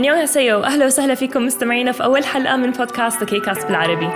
안녕하세요 أهلا وسهلا فيكم مستمعينا في أول حلقة من بودكاست K-Cast بالعربي.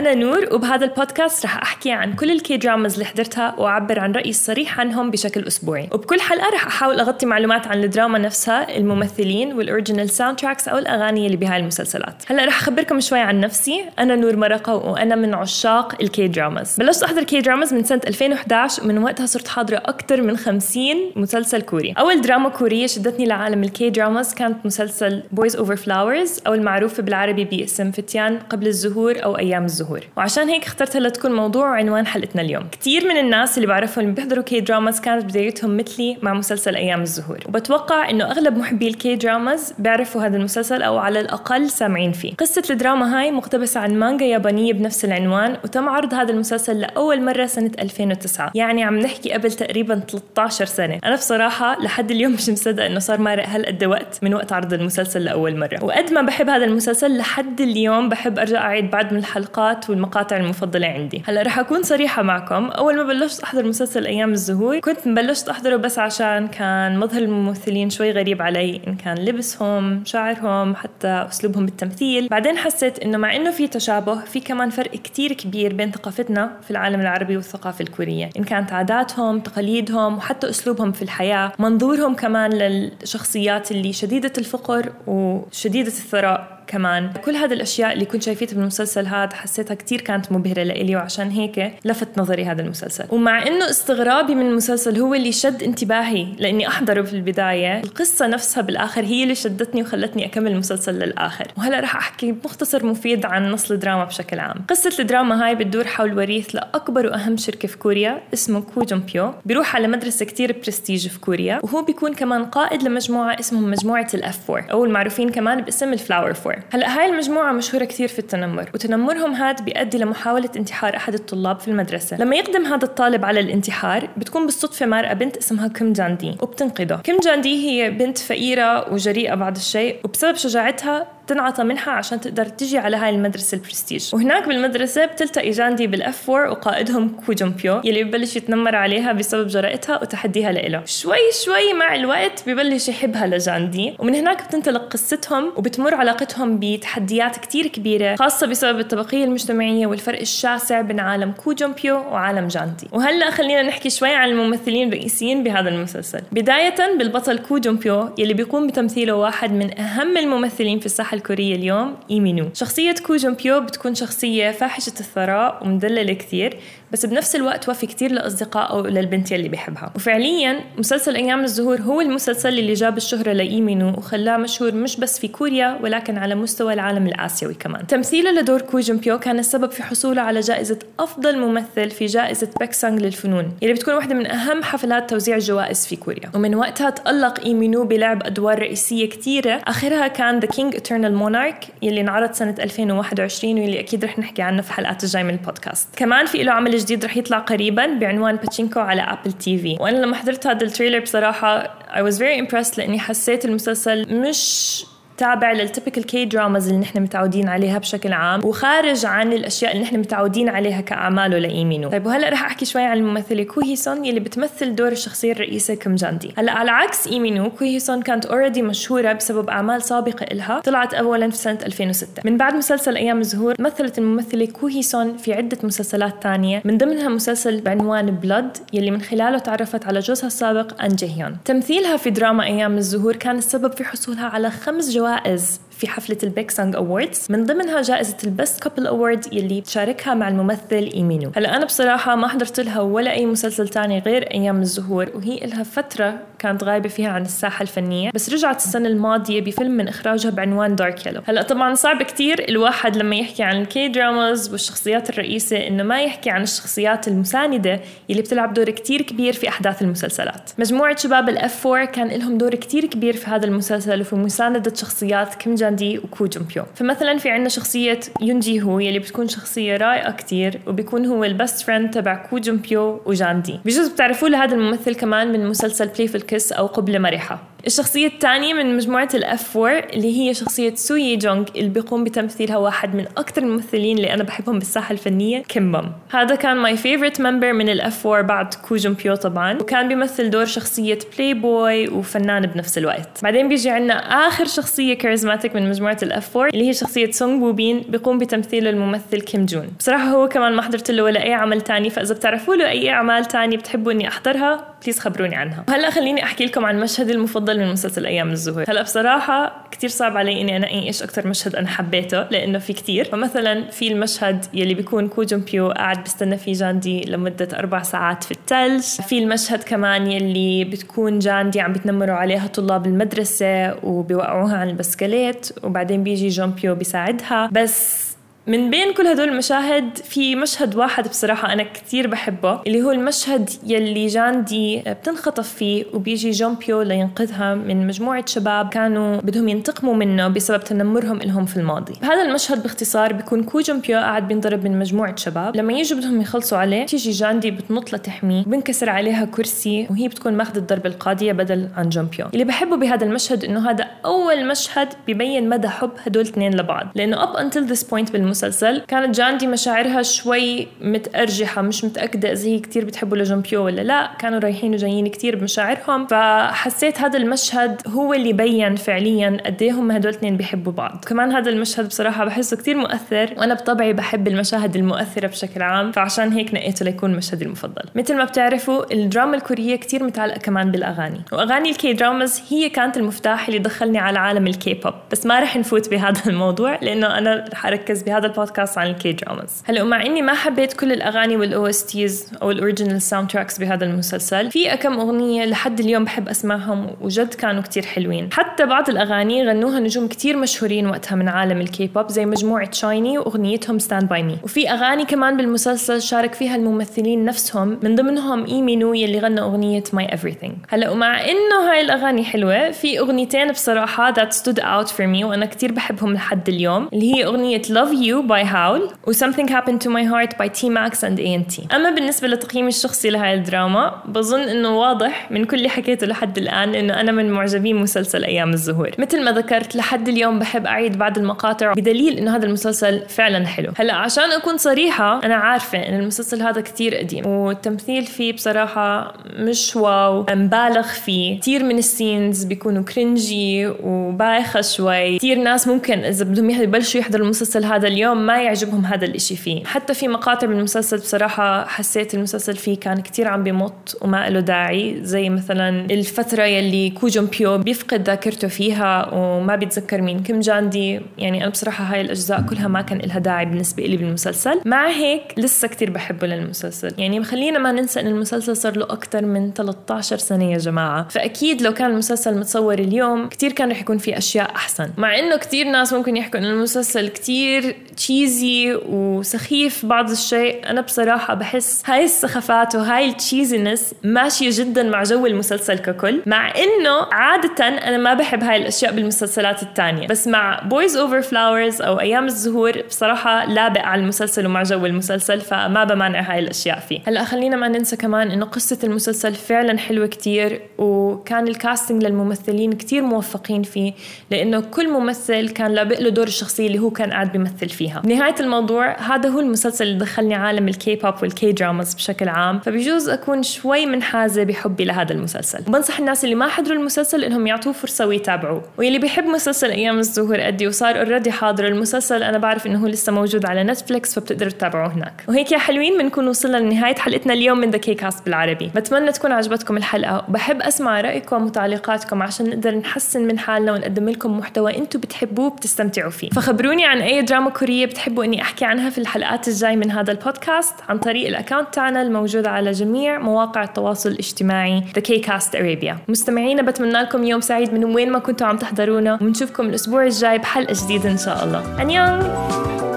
أنا نور وبهذا البودكاست رح أحكي عن كل ال K-dramas اللي حضرتها وأعبر عن رأيي الصريح عنهم بشكل أسبوعي. وبكل حلقة رح أحاول أغطي معلومات عن الدراما نفسها الممثلين وال original soundtracks أو الأغاني اللي بهاي المسلسلات. هلأ رح أخبركم شوي عن نفسي. أنا نور مرقة وأنا من عشاق ال K-dramas بلشت أحضر K-dramas من سنة 2011 ومن وقتها صرت حاضرة أكثر من 50 مسلسل كوري. أول دراما كورية شدتني لعالم ال K-dramas كانت مسلسل Boys Over Flowers أو المعروف بالعربي باسم فتيان قبل الزهور أو أيام الزهور. الزهور وعشان هيك اخترتها لتكون موضوع وعنوان حلقتنا اليوم. كثير من الناس اللي بعرفهم اللي بيحضروا K-dramas كانت بدايتهم مثلي مع مسلسل أيام الزهور. وبتوقع إنه أغلب محبي ال K-dramas بيعرفوا هذا المسلسل أو على الأقل سامعين فيه. قصة الدراما هاي مقتبسة عن مانجا يابانية بنفس العنوان وتم عرض هذا المسلسل لأول مرة سنة 2009 يعني عم نحكي قبل تقريبا 13 سنة. أنا بصراحة لحد اليوم مش مصدق إنه صار مرق هالقد وقت من وقت عرض المسلسل لأول مرة. وقد ما بحب هذا المسلسل لحد اليوم بحب أرجع أعيد بعض من الحلقات الحلقات والمقاطع المفضلة عندي. هلا رح أكون صريحة معكم. أول ما بلشت أحضر مسلسل أيام الزهور كنت بلشت أحضره بس عشان كان مظهر الممثلين شوي غريب علي. إن كان لبسهم شعرهم حتى أسلوبهم بالتمثيل. بعدين حسيت إنه مع إنه في تشابه في كمان فرق كتير كبير بين ثقافتنا في العالم العربي والثقافة الكورية. إن كانت عاداتهم تقاليدهم وحتى أسلوبهم في الحياة. منظورهم كمان للشخصيات اللي شديدة الفقر وشديدة الثراء. كمان. كل هذه الأشياء اللي كنت شايفيتها بالمسلسل هذا حسيتها كثير كانت مبهرة لإلي وعشان هيك لفت نظري هذا المسلسل. ومع إنه استغرابي من المسلسل هو اللي شد انتباهي لإني أحضره في البداية القصة نفسها بالآخر هي اللي شدتني وخلتني أكمل المسلسل للآخر. وهلأ رح أحكي بمختصر مفيد عن نص الدراما بشكل عام. قصة الدراما هاي بتدور حول وريث لأكبر وأهم شركة في كوريا اسمه كو جونبيو بيروح على مدرسة كثير برستيج في كوريا وهو بيكون كمان قائد لمجموعة اسمهم مجموعة ال F 4 أو المعروفين كمان باسم ال Flower 4 هلا هاي المجموعة مشهورة كثير في التنمر وتنمرهم هاد بيؤدي لمحاولة انتحار أحد الطلاب في المدرسة. لما يقدم هذا الطالب على الانتحار بتكون بالصدفة مارقة بنت اسمها كيم جاندي وبتنقذه كيم جاندي هي بنت فقيرة وجريئة بعض الشيء وبسبب شجاعتها تنعطى منحة عشان تقدر تجي على هاي المدرسة البرستيج. وهناك بالمدرسة بتلتقي جاندي بال F 4 وقائدهم كو جومبيو يلي ببلش يتنمر عليها بسبب جرأتها وتحديها لإله. شوي شوي مع الوقت ببلش يحبها لجاندي ومن هناك بتنطلق قصتهم وبتمر علاقتهم بتحديات كتير كبيرة خاصة بسبب الطبقية المجتمعية والفرق الشاسع بين عالم كو جومبيو وعالم جاندي. وهلأ خلينا نحكي شوي عن الممثلين الرئيسيين بهذا المسلسل. بداية بالبطل كو جومبيو يلي بيقوم بتمثيله واحد من أهم الممثلين في الساحة الكورية اليوم إيمينو. شخصية كو جون بيو بتكون شخصية فاحشة الثراء ومدللة كثير بس بنفس الوقت وفي كتير لأصدقائه وللبنت يلي بيحبها وفعليا مسلسل أيام الزهور هو المسلسل اللي جاب الشهرة لإيمينو وخلاه مشهور مش بس في كوريا ولكن على مستوى العالم الآسيوي كمان. تمثيله لدور كو جون بيو كان السبب في حصوله على جائزة أفضل ممثل في جائزة بيكسانغ للفنون يلي بتكون واحدة من أهم حفلات توزيع الجوائز في كوريا. ومن وقتها تألق إيمينو بلعب أدوار رئيسية كتيرة آخرها كان The King Eternal Monarch يلي انعرض سنة 2021 واللي أكيد رح نحكي عنه في حلقات الجاي من البودكاست. كمان في له عمل جديد رح يطلع قريبا بعنوان باتشينكو على Apple TV وأنا لما حضرت هذا التريلر بصراحة I was very impressed لأني حسيت المسلسل مش تابع لل typical K-dramas اللي نحن متعودين عليها بشكل عام وخارج عن الأشياء اللي نحن متعودين عليها كاعماله لايمينو طيب وهلأ رح أحكي شوي عن الممثلة كوهي سون يلي بتمثل دور الشخصية الرئيسة كيم جاندي هلأ على عكس ايمينو كوهي سون كانت already مشهورة بسبب أعمال سابقة إلها طلعت اولا في سنة 2006 من بعد مسلسل أيام الزهور مثلت الممثلة كوهي سون في عدة مسلسلات ثانية من ضمنها مسلسل بعنوان Blood يلي من خلاله تعرفت على جوزها السابق ان جيهيون تمثيلها في دراما أيام الزهور كان السبب في حصولها على خمس جوائز جوائز في حفلة البيك سونج awards. من ضمنها جائزة ال best couple award يلي بتشاركها مع الممثل إيمينو. هلا أنا بصراحة ما حضرت لها ولا أي مسلسل تاني غير أيام الزهور وهي لها فترة كانت غايبة فيها عن الساحة الفنية. بس رجعت السنة الماضية بفيلم من إخراجها بعنوان Dark Yellow هلا طبعا صعب كتير الواحد لما يحكي عن ال K-dramas والشخصيات الرئيسة إنه ما يحكي عن الشخصيات المساندة يلي بتلعب دور كتير كبير في أحداث المسلسلات. مجموعة شباب ال F 4 كان لهم دور كتير كبير في هذا المسلسل وفي مساندة شخصيات كيم جاندي وكو جمبيو فمثلا في عندنا شخصية يونجي هو يلي بتكون شخصية رائعة كتير وبيكون هو ال best friend تبع كو جمبيو وجاندي. بجوز بتعرفوا لهذا الممثل كمان من مسلسل Playful Kiss أو قبلة مرحة. الشخصية الثانية من مجموعة ال F 4 اللي هي شخصية سوي جونغ اللي بيقوم بتمثيلها واحد من أكثر الممثلين اللي أنا بحبهم بالساحة الفنية كيم بام هذا كان my favorite member من ال F 4 بعد كو جون بيو طبعا وكان بيمثل دور شخصية بلاي بوي وفنان بنفس الوقت. بعدين بيجي عندنا آخر شخصية charismatic من مجموعة ال F 4 اللي هي شخصية سونغ بوبين بيقوم بتمثيل الممثل كيم جون. بصراحة هو كمان ما حضرت له ولا أي عمل تاني فإذا بتعرفوا له أي أعمال تانية بتحبوا إني أحضرها please خبروني عنها. هلا خليني أحكي لكم عن مشهدي المفضل من مسلسل أيام الزهور. هلا بصراحة كثير صعب علي إني أنقي إيش أكثر مشهد أنا حبيته لأنه في كثير فمثلا في المشهد يلي بيكون كو جون بيو قاعد بيستنى فيه جاندي لمدة أربع ساعات في الثلج في المشهد كمان يلي بتكون جاندي عم بتنمروا عليها طلاب المدرسة وبيوقعوها عن البسكليت وبعدين بيجي جون بيو بيساعدها. بس من بين كل هدول المشاهد في مشهد واحد بصراحة أنا كتير بحبه اللي هو المشهد يلي جاندي بتنخطف فيه وبيجي جون بيو لينقذها من مجموعة شباب كانوا بدهم ينتقموا منه بسبب تنمرهم لهم في الماضي. هذا المشهد باختصار بيكون كو جون بيو قاعد بينضرب من مجموعة شباب لما يجوا بدهم يخلصوا عليه تيجي جاندي بتنط لتحميه بينكسر عليها كرسي وهي بتكون ماخذة الضربة القاضية بدل عن جون بيو. اللي بحبه بهذا المشهد إنه هذا أول مشهد ببين مدى حب هدول الاثنين لبعض لأنه up until this point المسلسل. كانت جاندي مشاعرها شوي متأرجحة مش متأكدة إذا هي كتير بتحبه لجون بيو ولا لا. كانوا رايحين وجايين كتير بمشاعرهم. فحسيت هذا المشهد هو اللي بين فعليا قد إيه هم هدول الاثنين بيحبوا بعض. كمان هذا المشهد بصراحة بحسه كتير مؤثر وأنا بطبعي بحب المشاهد المؤثرة بشكل عام فعشان هيك نقيته ليكون مشهدي المفضل. مثل ما بتعرفوا الدراما الكورية كتير متعلقة كمان بالأغاني وأغاني ال K-dramas هي كانت المفتاح اللي دخلني على عالم الكي بوب بس ما رح نفوت بهذا الموضوع لأنه أنا رح أركز بهذا البودكاست عن الكي دراماز هلأ مع إني ما حبيت كل الأغاني والاو اس تيز أو الاوريجينال ساوند تراكس بهذا المسلسل في كم أغنية لحد اليوم بحب أسمعهم وجد كانوا كتير حلوين. حتى بعض الأغاني غنوها نجوم كتير مشهورين وقتها من عالم الكي بوب زي مجموعة شايني وأغنيتهم ستاند باي مي وفي أغاني كمان بالمسلسل شارك فيها الممثلين نفسهم من ضمنهم لي مين هو يلي غنى أغنية My Everything. هلأ ومع إنه هاي الأغاني حلوة في أغنيتين بصراحة that stood out for me وأنا كتير بحبهم لحد اليوم اللي هي أغنية Love U by Howl و Something Happened to My Heart by T-Max and A&T أما بالنسبة لتقييمي الشخصي لهاي الدراما بظن إنه واضح من كل اللي حكيته لحد الآن إنه أنا من معجبين مسلسل أيام الزهور. مثل ما ذكرت لحد اليوم بحب أعيد بعض المقاطع بدليل إنه هذا المسلسل فعلا حلو. هلأ عشان أكون صريحة أنا عارفة إن المسلسل هذا كتير قديم والتمثيل فيه بصراحة مش wow مبالغ فيه. كتير من ال scenes بيكونوا cringy وبايخة شوي. كتير ناس ممكن إذا بدهم يبلشوا يحضروا المسلسل هذا اليوم ما يعجبهم هذا الإشي فيه. حتى في مقاطع من المسلسل بصراحة حسيت المسلسل فيه كان كتير عم بمط وما له داعي. زي مثلا الفترة يلي كو جون بيو بيفقد ذاكرته فيها وما بيتذكر مين. كيم جاندي يعني أنا بصراحة هاي الأجزاء كلها ما كان لها داعي بالنسبة لي بالمسلسل. مع هيك لسه كتير بحبه للمسلسل. يعني خلينا ما ننسى إن المسلسل صار له أكثر من 13 سنة يا جماعة. فأكيد لو كان المسلسل متصور اليوم كتير كان رح يكون في أشياء أحسن. مع إنه كتير ناس ممكن يحكوا إن المسلسل كتير cheesy وسخيف بعض الشيء أنا بصراحة بحس هاي السخافات وهاي ال cheesiness ماشية جدا مع جو المسلسل ككل مع إنه عادة أنا ما بحب هاي الأشياء بالمسلسلات الثانية بس مع Boys Over Flowers أو أيام الزهور بصراحة لابق على المسلسل ومع جو المسلسل فما بمانع هاي الأشياء فيه. هلأ خلينا ما ننسى كمان إنه قصة المسلسل فعلا حلوة كتير وكان ال casting للممثلين كتير موفقين فيه لأنه كل ممثل كان لابق له دور الشخصية اللي هو كان قاعد بيمثل فيها. بنهاية الموضوع هذا هو المسلسل اللي دخلني عالم ال K-pop وال K-dramas بشكل عام فبيجوز أكون شوي منحازة بحبي لهذا المسلسل. وبنصح الناس اللي ما حضروا المسلسل إنهم يعطوه فرصة ويتابعوه. واللي بيحب مسلسل أيام الزهور قدي وصار already حاضر المسلسل أنا بعرف إنه هو لسه موجود على نتفليكس فبتقدروا تتابعوه هناك. وهيك يا حلوين بنكون وصلنا لنهاية حلقتنا اليوم من The K-Cast بالعربي. بتمنى تكون عجبتكم الحلقة. وبحب أسمع رأيكم وتعليقاتكم عشان نقدر نحسن من حالنا ونقدم لكم محتوى أنتم بتحبوه وبتستمتعوا فيه. فخبروني عن أي دراما كوريه بتحبوا إني أحكي عنها في الحلقات الجاي من هذا البودكاست. عن طريق ال account تاعنا الموجود على جميع مواقع التواصل الاجتماعي The K-Cast Arabia. مستمعينا بتمنى لكم يوم سعيد من وين ما كنتوا عم تحضرونا. ونشوفكم الأسبوع الجاي بحلقة جديدة إن شاء الله. 안녕!